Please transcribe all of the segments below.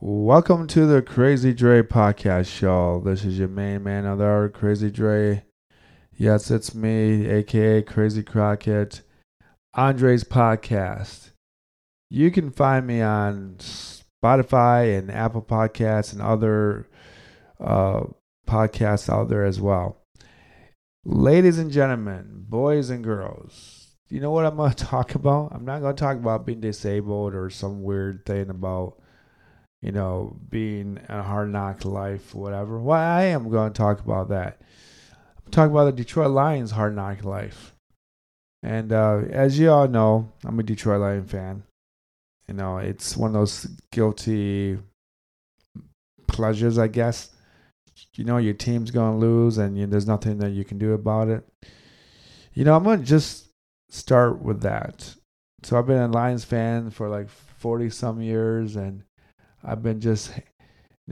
Welcome to the Crazy Dre podcast show. This is your main man of the hour, Crazy Dre. Yes, it's me, aka Crazy Crockett, Andre's podcast. You can find me on Spotify and Apple Podcasts and other uh, podcasts out there as well. Ladies and gentlemen, boys and girls, you know what I'm going to talk about? I'm not going to talk about being disabled or some weird thing about, you know, being a hard knock life, whatever. Well, I am going to talk about that. I'm talking about the Detroit Lions hard knock life. And uh, as you all know, I'm a Detroit Lion fan. You know, it's one of those guilty pleasures, I guess you know your team's going to lose and you, there's nothing that you can do about it. You know, I'm going to just start with that. So I've been a Lions fan for like 40 some years and I've been just you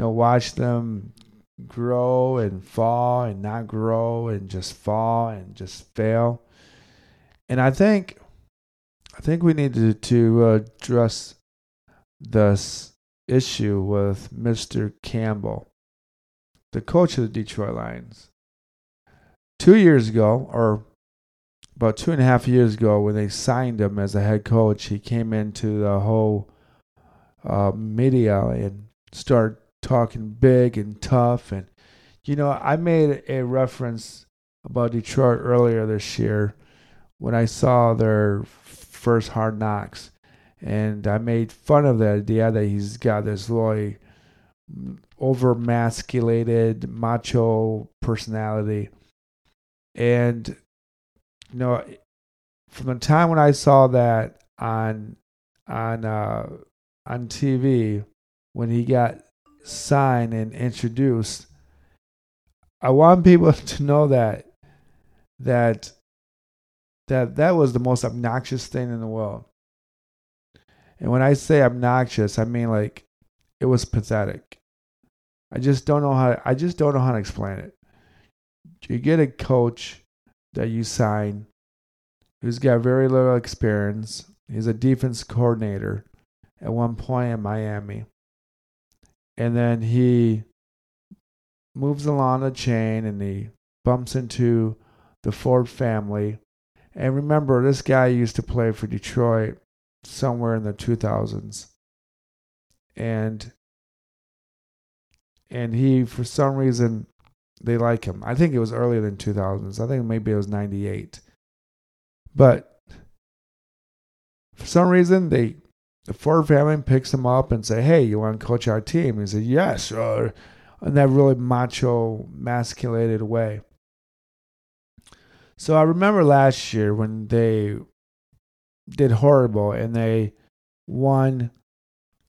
know watch them grow and fall and not grow and just fall and just fail. And I think I think we need to, to address this issue with Mr. Campbell the coach of the Detroit Lions. Two years ago, or about two and a half years ago, when they signed him as a head coach, he came into the whole uh, media and start talking big and tough. And, you know, I made a reference about Detroit earlier this year when I saw their first hard knocks. And I made fun of the idea that he's got this really over masculated macho personality and you know from the time when i saw that on on uh on tv when he got signed and introduced i want people to know that that that that was the most obnoxious thing in the world and when i say obnoxious i mean like it was pathetic. I just don't know how. I just don't know how to explain it. You get a coach that you sign, who's got very little experience. He's a defense coordinator at one point in Miami, and then he moves along the chain and he bumps into the Ford family. And remember, this guy used to play for Detroit somewhere in the 2000s and and he for some reason they like him. I think it was earlier than 2000s. I think maybe it was 98. But for some reason they the Ford family picks him up and say, "Hey, you want to coach our team?" he said, "Yes," uh, in that really macho, masculated way. So I remember last year when they did horrible and they won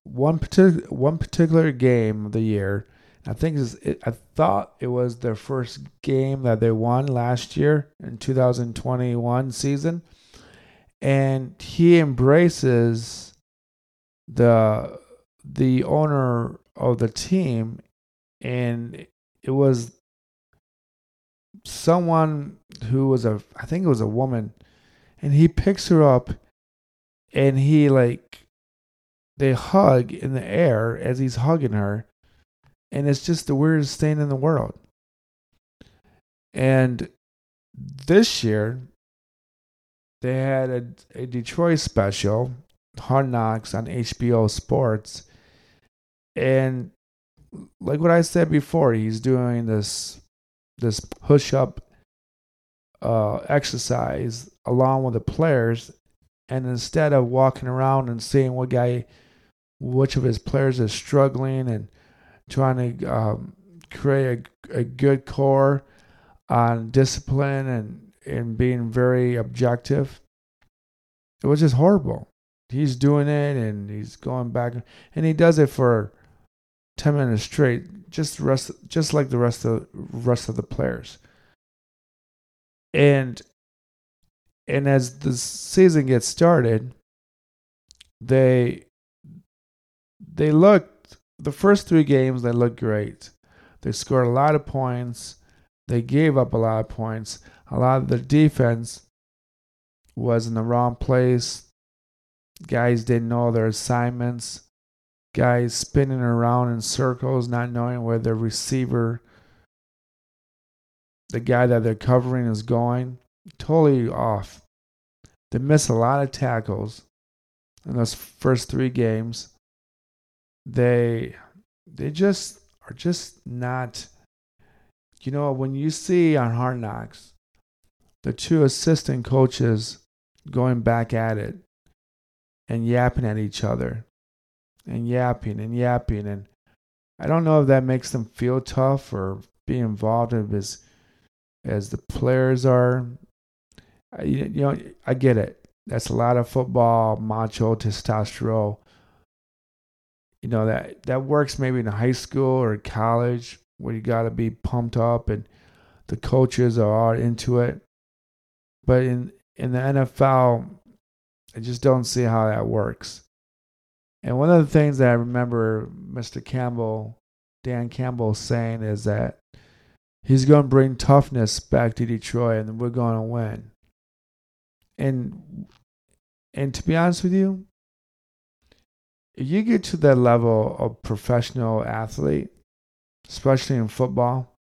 one particular one particular game of the year. I think it, I thought it was their first game that they won last year in 2021 season, and he embraces the the owner of the team, and it was someone who was a I think it was a woman, and he picks her up, and he like they hug in the air as he's hugging her. And it's just the weirdest thing in the world. And this year, they had a, a Detroit special, Hard Knocks on HBO Sports. And like what I said before, he's doing this this push up uh, exercise along with the players. And instead of walking around and seeing what guy which of his players is struggling and trying to um, create a, a good core on discipline and, and being very objective. It was just horrible. He's doing it and he's going back and he does it for 10 minutes straight just rest just like the rest of rest of the players. And and as the season gets started, they they looked the first three games they looked great. They scored a lot of points. They gave up a lot of points. A lot of the defense was in the wrong place. Guys didn't know their assignments. guys spinning around in circles, not knowing where the receiver, the guy that they're covering, is going. Totally off. They miss a lot of tackles in those first three games. They they just are just not you know when you see on hard knocks the two assistant coaches going back at it and yapping at each other and yapping and yapping and I don't know if that makes them feel tough or be involved as as the players are. You know, I get it. That's a lot of football, macho, testosterone. You know that that works maybe in high school or college where you got to be pumped up and the coaches are all into it. But in in the NFL, I just don't see how that works. And one of the things that I remember Mr. Campbell, Dan Campbell, saying is that he's going to bring toughness back to Detroit and we're going to win. And and to be honest with you, if you get to that level of professional athlete, especially in football,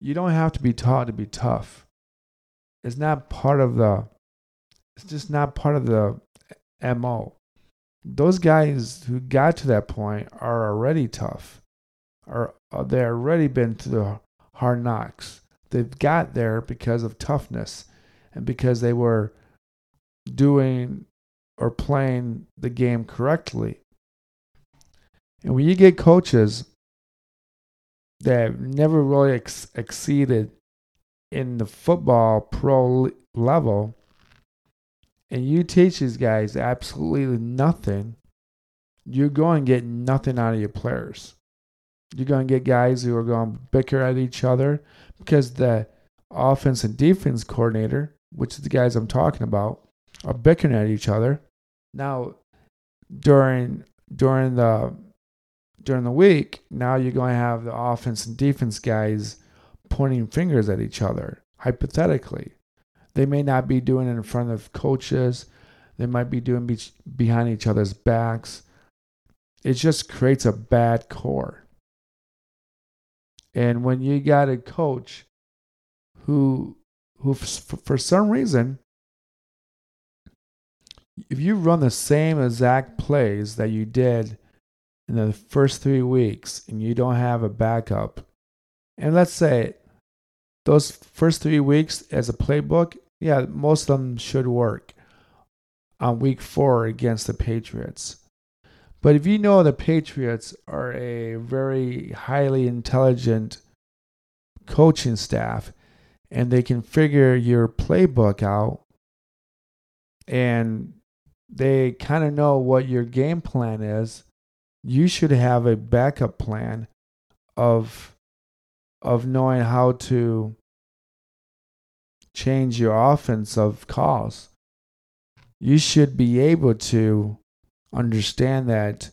you don't have to be taught to be tough. It's not part of the it's just not part of the MO. Those guys who got to that point are already tough. Are uh, they already been to the hard knocks. They've got there because of toughness and because they were doing or playing the game correctly. And when you get coaches that never really ex- exceeded in the football pro level, and you teach these guys absolutely nothing, you're going to get nothing out of your players. You're going to get guys who are going to bicker at each other because the offense and defense coordinator, which is the guys I'm talking about, are bickering at each other. Now, during during the during the week, now you're going to have the offense and defense guys pointing fingers at each other, hypothetically. They may not be doing it in front of coaches. They might be doing be- behind each other's backs. It just creates a bad core. And when you got a coach who who for some reason if you run the same exact plays that you did in the first 3 weeks and you don't have a backup and let's say those first 3 weeks as a playbook yeah most of them should work on week 4 against the Patriots. But if you know the Patriots are a very highly intelligent coaching staff and they can figure your playbook out and they kind of know what your game plan is, you should have a backup plan of of knowing how to change your offensive calls. You should be able to understand that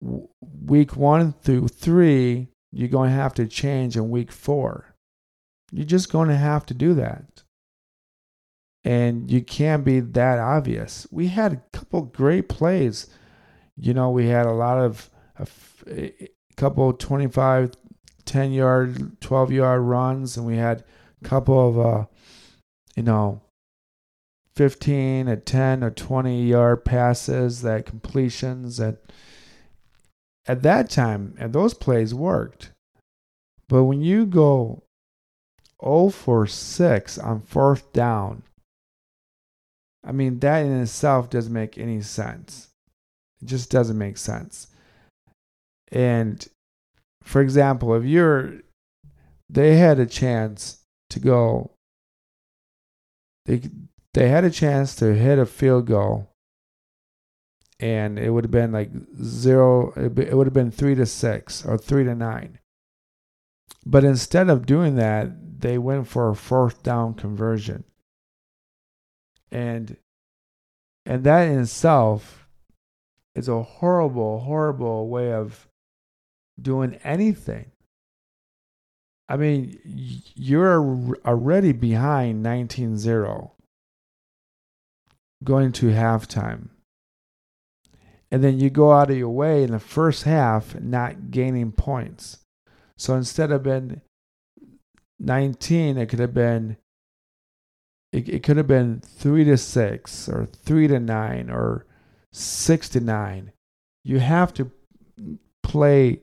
week one through three, you're going to have to change in week four. You're just going to have to do that. And you can't be that obvious. We had a couple great plays. You know, we had a lot of a, a couple 25, 10 yard, 12 yard runs, and we had couple of, uh, you know, 15 or 10 or 20 yard passes, that completions that at that time, and those plays worked. But when you go 0 for 6 on fourth down, I mean, that in itself doesn't make any sense. It just doesn't make sense. And for example, if you're, they had a chance to go, they, they had a chance to hit a field goal. And it would have been like zero it would have been three to six or three to nine. But instead of doing that they went for a fourth down conversion. And and that in itself is a horrible horrible way of doing anything i mean you're already behind 19-0 going to halftime. and then you go out of your way in the first half not gaining points. So instead of been 19, it could have been it, it could have been 3 to 6 or 3 to 9 or 6 to 9. You have to play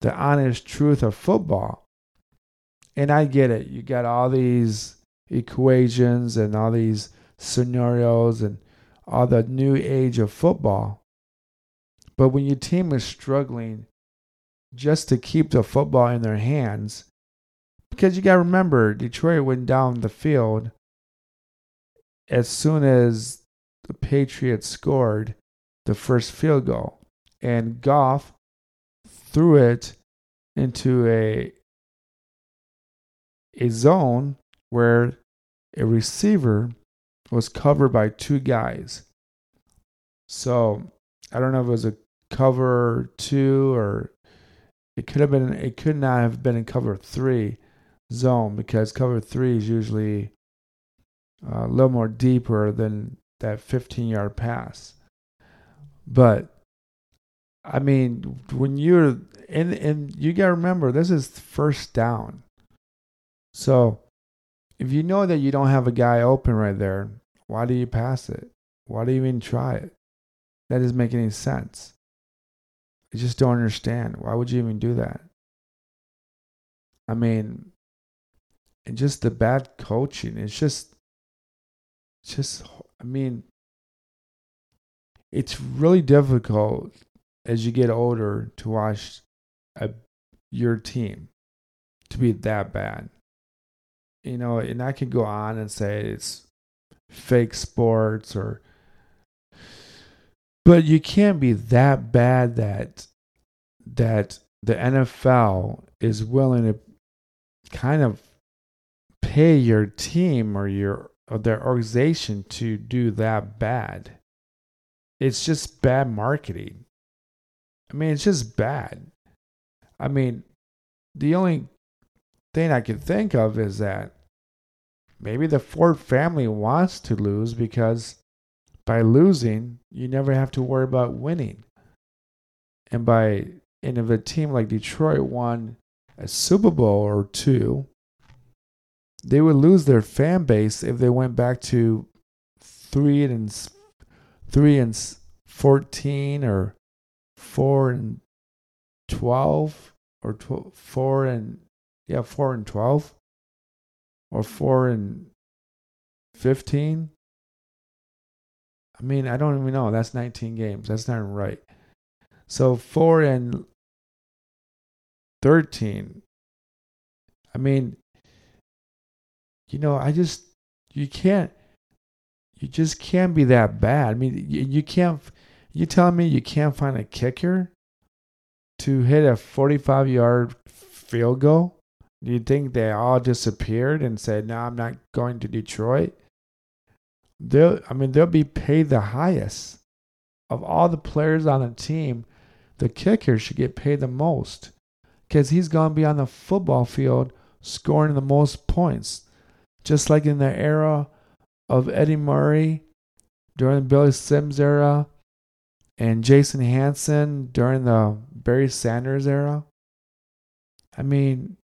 the honest truth of football. And I get it. You got all these equations and all these scenarios and all the new age of football. But when your team is struggling just to keep the football in their hands, because you got to remember, Detroit went down the field as soon as the Patriots scored the first field goal. And Goff threw it into a a zone where a receiver was covered by two guys. So I don't know if it was a cover two or it could have been it could not have been in cover three zone because cover three is usually uh, a little more deeper than that 15 yard pass. But I mean, when you're and and you gotta remember this is first down. So if you know that you don't have a guy open right there, why do you pass it? Why do you even try it? That doesn't make any sense. I just don't understand. Why would you even do that? I mean, and just the bad coaching. It's just, just, I mean, it's really difficult as you get older to watch a, your team to be that bad. You know, and I could go on and say it's fake sports or but you can't be that bad that that the NFL is willing to kind of pay your team or your or their organization to do that bad. It's just bad marketing. I mean, it's just bad. I mean, the only thing I can think of is that maybe the Ford family wants to lose because by losing, you never have to worry about winning. And by and if a team like Detroit won a Super Bowl or two, they would lose their fan base if they went back to three and three and fourteen or four and twelve or tw- four and yeah four and twelve or four and fifteen. I mean, I don't even know. That's 19 games. That's not right. So four and 13. I mean, you know, I just, you can't, you just can't be that bad. I mean, you, you can't, you telling me you can't find a kicker to hit a 45 yard field goal? Do you think they all disappeared and said, no, I'm not going to Detroit? They'll, I mean, they'll be paid the highest. Of all the players on the team, the kicker should get paid the most because he's going to be on the football field scoring the most points. Just like in the era of Eddie Murray during Billy Sims era and Jason Hanson during the Barry Sanders era. I mean,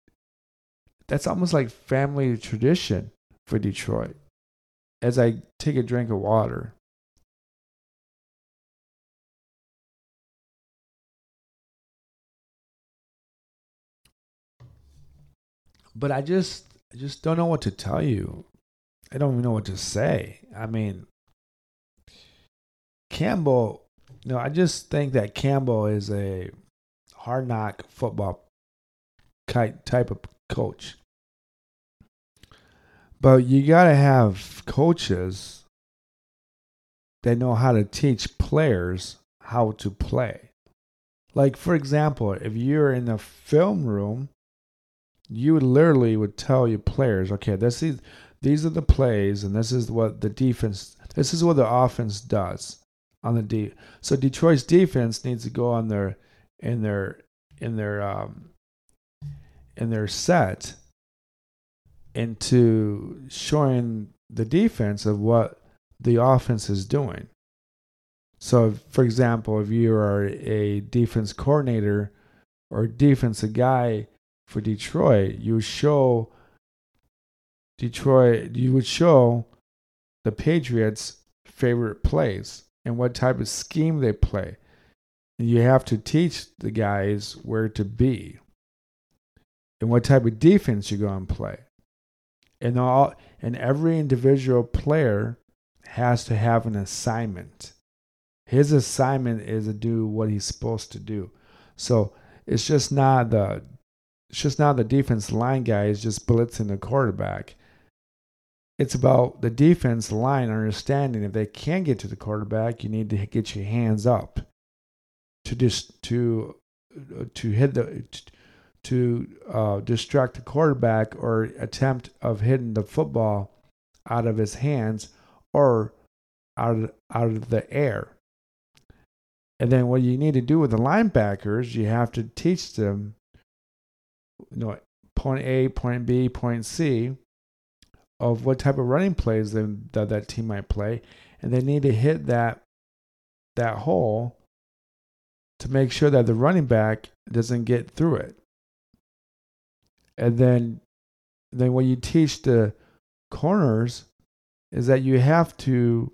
that's almost like family tradition for Detroit. As I take a drink of water, but I just I just don't know what to tell you. I don't even know what to say. I mean, Campbell, you know, I just think that Campbell is a hard knock football type of coach. But you got to have coaches that know how to teach players how to play. Like, for example, if you're in a film room you would literally would tell your players, okay, this is these are the plays, and this is what the defense, this is what the offense does on the D. So Detroit's defense needs to go on their in their in their um, in their set into showing the defense of what the offense is doing. So, for example, if you are a defense coordinator or defensive guy for Detroit, you show Detroit, you would show the Patriots' favorite plays and what type of scheme they play. You have to teach the guys where to be and what type of defense you're going to play. And all and every individual player has to have an assignment. His assignment is to do what he's supposed to do. So it's just not the it's just not the defense line guy is just blitzing the quarterback. It's about the defense line understanding if they can get to the quarterback, you need to get your hands up to just to to hit the to uh, distract the quarterback or attempt of hitting the football out of his hands or out of, out of the air. And then what you need to do with the linebackers, you have to teach them, you know, point A, point B, point C, of what type of running plays that that, that team might play, and they need to hit that that hole to make sure that the running back doesn't get through it. And then then what you teach the corners is that you have to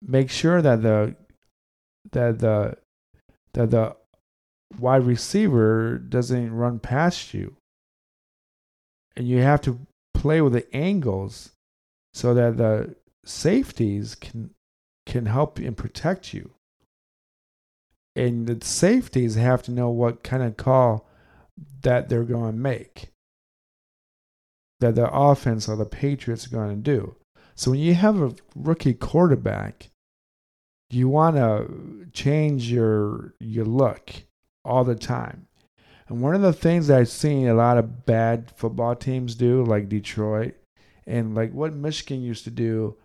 make sure that the that the that the wide receiver doesn't run past you. And you have to play with the angles so that the safeties can can help and protect you. And the safeties have to know what kind of call that they're going to make. That the offense or the Patriots are going to do. So when you have a rookie quarterback you want to change your your look all the time. And one of the things that I've seen a lot of bad football teams do, like Detroit, and like what Michigan used to do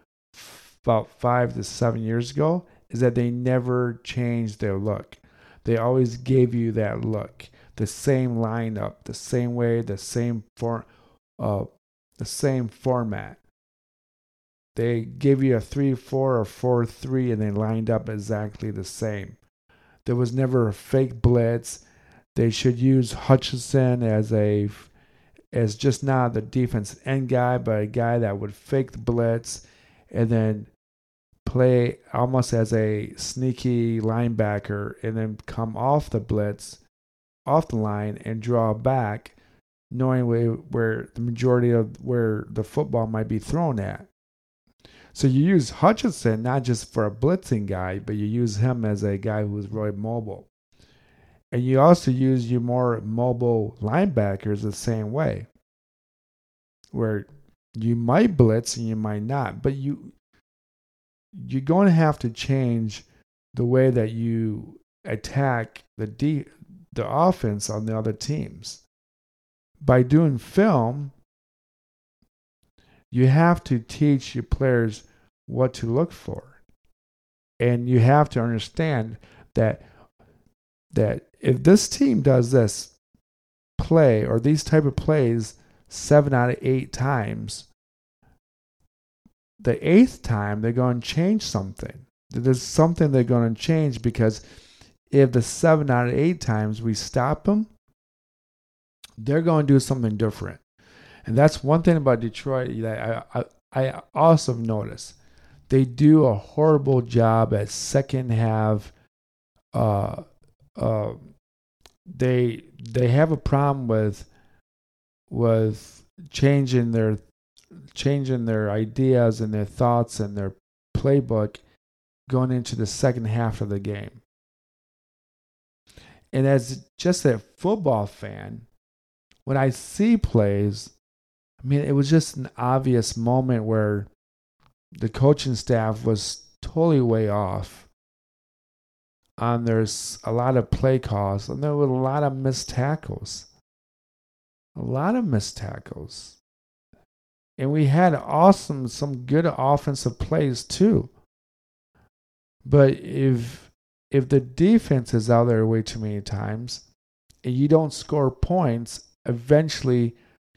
about five to seven years ago, is that they never changed their look. They always gave you that look, the same lineup, the same way, the same form, uh, the same format. They gave you a 3 4 or 4 3 and they lined up exactly the same. There was never a fake blitz. They should use Hutchinson as a as just not the defense end guy, but a guy that would fake the blitz and then play almost as a sneaky linebacker and then come off the blitz, off the line and draw back, knowing where, where the majority of where the football might be thrown at. So you use Hutchinson not just for a blitzing guy, but you use him as a guy who's really mobile. And you also use your more mobile linebackers the same way, where you might blitz and you might not, but you you're going to have to change the way that you attack the de- the offense on the other teams. By doing film, you have to teach your players what to look for. And you have to understand that that if this team does this play or these type of plays seven out of eight times, the eighth time they're going to change something. There's something they're going to change because if the seven out of eight times we stop them, they're going to do something different. And that's one thing about Detroit that I, I, I also noticed. They do a horrible job at second half. Uh, uh, they they have a problem with with changing their changing their ideas and their thoughts and their playbook going into the second half of the game. And as just a football fan, when I see plays I mean, it was just an obvious moment where the coaching staff was totally way off. And there's a lot of play calls, and there were a lot of missed tackles. A lot of missed tackles. And we had awesome, some good offensive plays too. But if if the defense is out there way too many times and you don't score points, eventually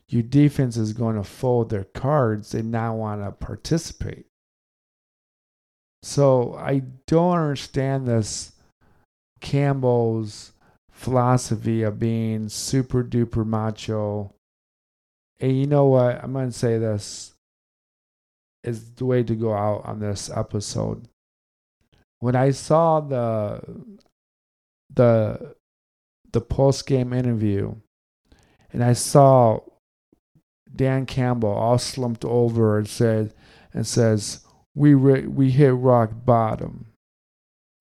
your defense is going to fold their cards and not want to participate. So I don't understand this Campbell's philosophy of being super duper macho. And you know what? I'm going to say this is the way to go out on this episode. When I saw the the the post game interview and I saw Dan Campbell all slumped over and said and says we re- we hit rock bottom.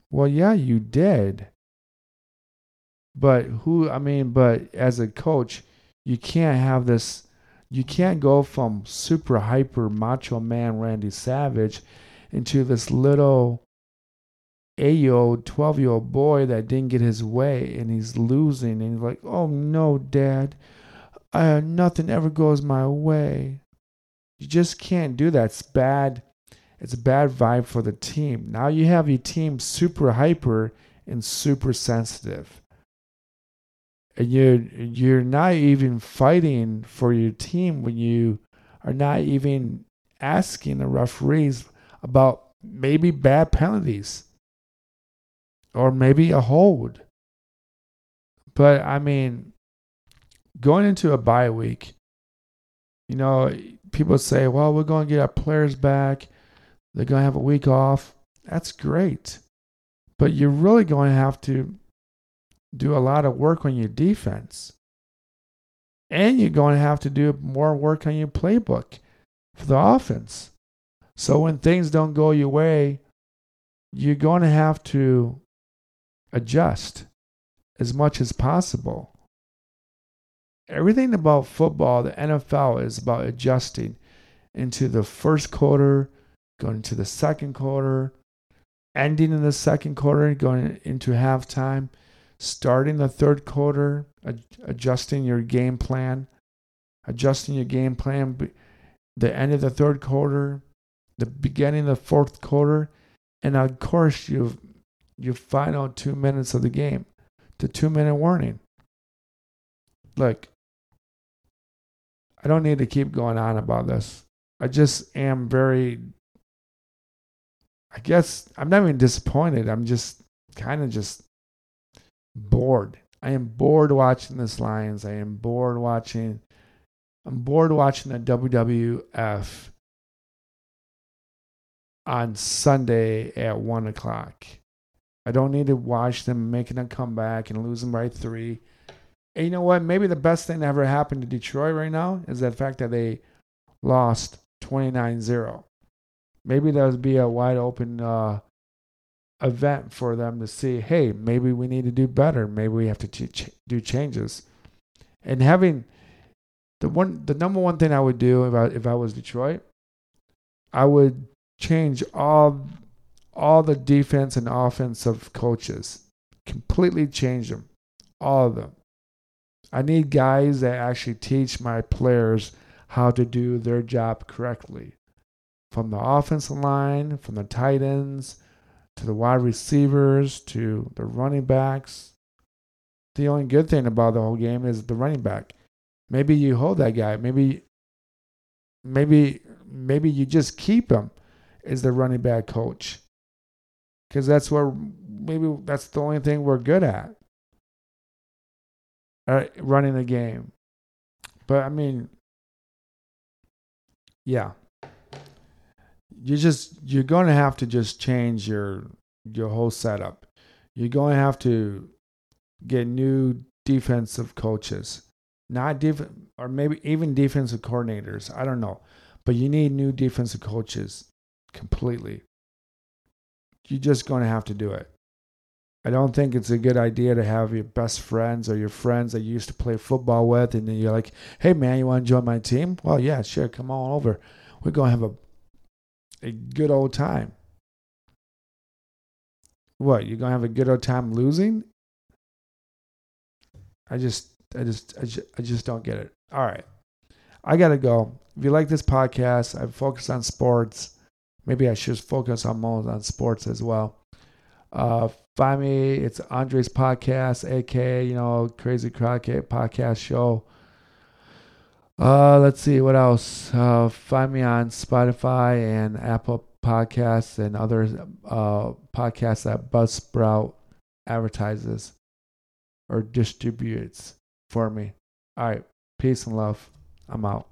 Well, yeah, you did. But who I mean, but as a coach, you can't have this you can't go from super hyper macho man Randy Savage into this little eight year old, 12 year old boy that didn't get his way and he's losing. And he's like, oh no, dad, uh, nothing ever goes my way. You just can't do that. It's bad. It's a bad vibe for the team. Now you have your team super hyper and super sensitive. And you're you're not even fighting for your team when you are not even asking the referees about maybe bad penalties or maybe a hold. But I mean, going into a bye week, you know, people say, well, we're going to get our players back. They're going to have a week off. That's great. But you're really going to have to do a lot of work on your defense. And you're going to have to do more work on your playbook for the offense. So when things don't go your way, you're going to have to adjust as much as possible. Everything about football, the NFL, is about adjusting into the first quarter, going into the second quarter, ending in the second quarter, going into halftime, starting the third quarter, ad- adjusting your game plan, adjusting your game plan, the end of the third quarter, the beginning of the fourth quarter, and of course, you've your final two minutes of the game, the two minute warning. Look, I don't need to keep going on about this. I just am very, I guess, I'm not even disappointed. I'm just kind of just bored. I am bored watching this Lions. I am bored watching, I'm bored watching the WWF on Sunday at one o'clock. I don't need to watch them making a comeback and losing by three. And you know what? Maybe the best thing that ever happened to Detroit right now is the fact that they lost 29 0. Maybe that would be a wide open uh, event for them to see hey, maybe we need to do better. Maybe we have to ch- do changes. And having the one, the number one thing I would do if I, if I was Detroit, I would change all all the defense and offensive coaches. Completely change them. All of them. I need guys that actually teach my players how to do their job correctly. From the offensive line, from the tight ends, to the wide receivers, to the running backs. The only good thing about the whole game is the running back. Maybe you hold that guy. Maybe maybe maybe you just keep him as the running back coach because that's where maybe that's the only thing we're good at. Uh, running the game. But I mean, yeah, you just you're going to have to just change your your whole setup. You're going to have to get new defensive coaches, not def or maybe even defensive coordinators. I don't know, but you need new defensive coaches completely you're just going to have to do it. I don't think it's a good idea to have your best friends or your friends that you used to play football with, and then you're like, "Hey, man, you want to join my team? Well, yeah, sure, come on over. We're going to have a a good old time." What? You're going to have a good old time losing? I just, I just, I just, I just don't get it. All right, I gotta go. If you like this podcast, I focus on sports maybe I should focus on more on sports as well. Uh, find me. It's Andre's podcast, aka you know Crazy Crockett podcast show. Uh, let's see what else. Uh, find me on Spotify and Apple podcasts and other uh, podcasts that Buzzsprout advertises or distributes for me. All right. Peace and love. I'm out.